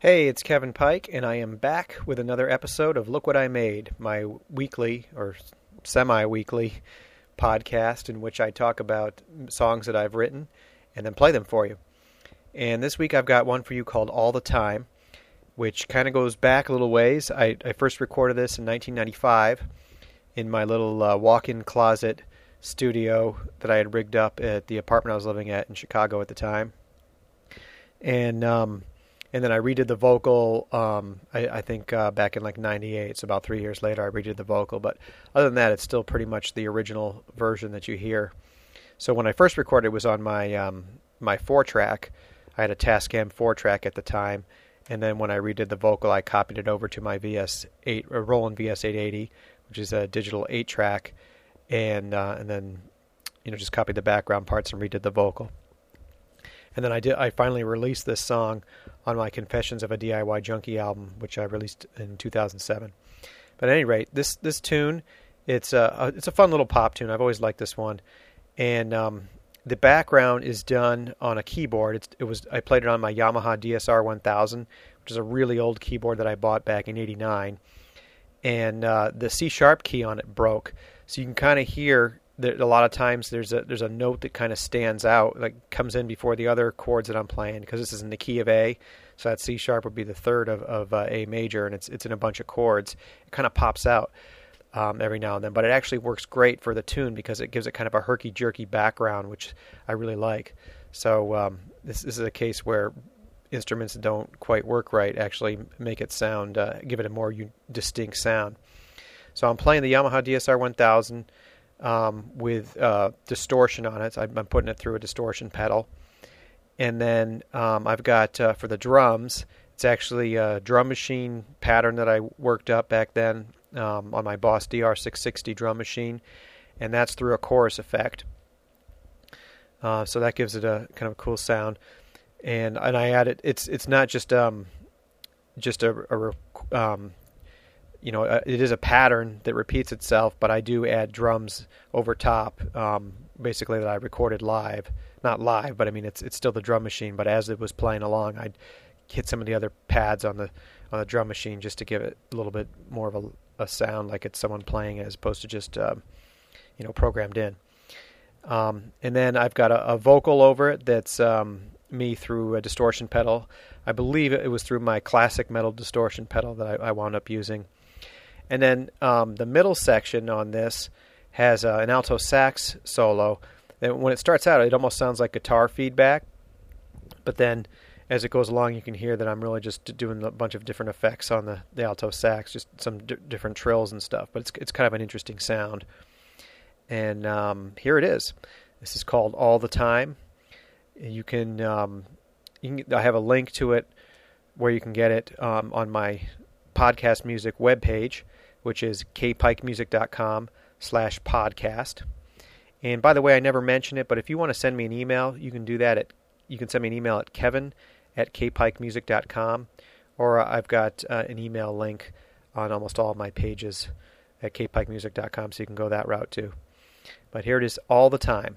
Hey, it's Kevin Pike, and I am back with another episode of Look What I Made, my weekly or semi weekly podcast in which I talk about songs that I've written and then play them for you. And this week I've got one for you called All the Time, which kind of goes back a little ways. I, I first recorded this in 1995 in my little uh, walk in closet studio that I had rigged up at the apartment I was living at in Chicago at the time. And um, and then I redid the vocal. Um, I, I, think uh, back in like '98, so about three years later, I redid the vocal. But other than that, it's still pretty much the original version that you hear. So when I first recorded, it was on my um, my four track. I had a Tascam four track at the time, and then when I redid the vocal, I copied it over to my VS8, a Roland VS880, which is a digital eight track, and uh, and then you know just copied the background parts and redid the vocal. And then I did. I finally released this song on my Confessions of a DIY Junkie album, which I released in 2007. But at any rate, this this tune, it's a it's a fun little pop tune. I've always liked this one, and um, the background is done on a keyboard. It's, it was I played it on my Yamaha DSR 1000, which is a really old keyboard that I bought back in '89, and uh, the C sharp key on it broke, so you can kind of hear that a lot of times there's a there's a note that kind of stands out, like comes in before the other chords that I'm playing because this is in the key of A. So that C sharp would be the third of, of uh, A major, and it's it's in a bunch of chords. It kind of pops out um, every now and then, but it actually works great for the tune because it gives it kind of a herky jerky background, which I really like. So um, this, this is a case where instruments that don't quite work right actually make it sound, uh, give it a more u- distinct sound. So I'm playing the Yamaha DSR 1000 um, with uh, distortion on it. So I'm putting it through a distortion pedal. And then um, I've got uh, for the drums, it's actually a drum machine pattern that I worked up back then um, on my Boss DR660 drum machine, and that's through a chorus effect. Uh, so that gives it a kind of a cool sound. And and I added it's it's not just um just a, a um, you know, uh, it is a pattern that repeats itself, but I do add drums over top, um, basically that I recorded live. Not live, but I mean it's it's still the drum machine. But as it was playing along, I'd hit some of the other pads on the on the drum machine just to give it a little bit more of a, a sound like it's someone playing as opposed to just um, you know programmed in. Um, and then I've got a, a vocal over it that's um, me through a distortion pedal. I believe it was through my classic metal distortion pedal that I, I wound up using. And then um, the middle section on this has uh, an alto sax solo. And when it starts out, it almost sounds like guitar feedback. But then as it goes along, you can hear that I'm really just doing a bunch of different effects on the, the alto sax, just some d- different trills and stuff. But it's, it's kind of an interesting sound. And um, here it is. This is called All the Time. You can, um, you can, I have a link to it where you can get it um, on my podcast music webpage which is kpikemusic.com slash podcast. And by the way, I never mention it, but if you want to send me an email, you can do that at you can send me an email at kevin at kpikemusic.com, or I've got uh, an email link on almost all of my pages at kpikemusic.com, so you can go that route too. But here it is all the time.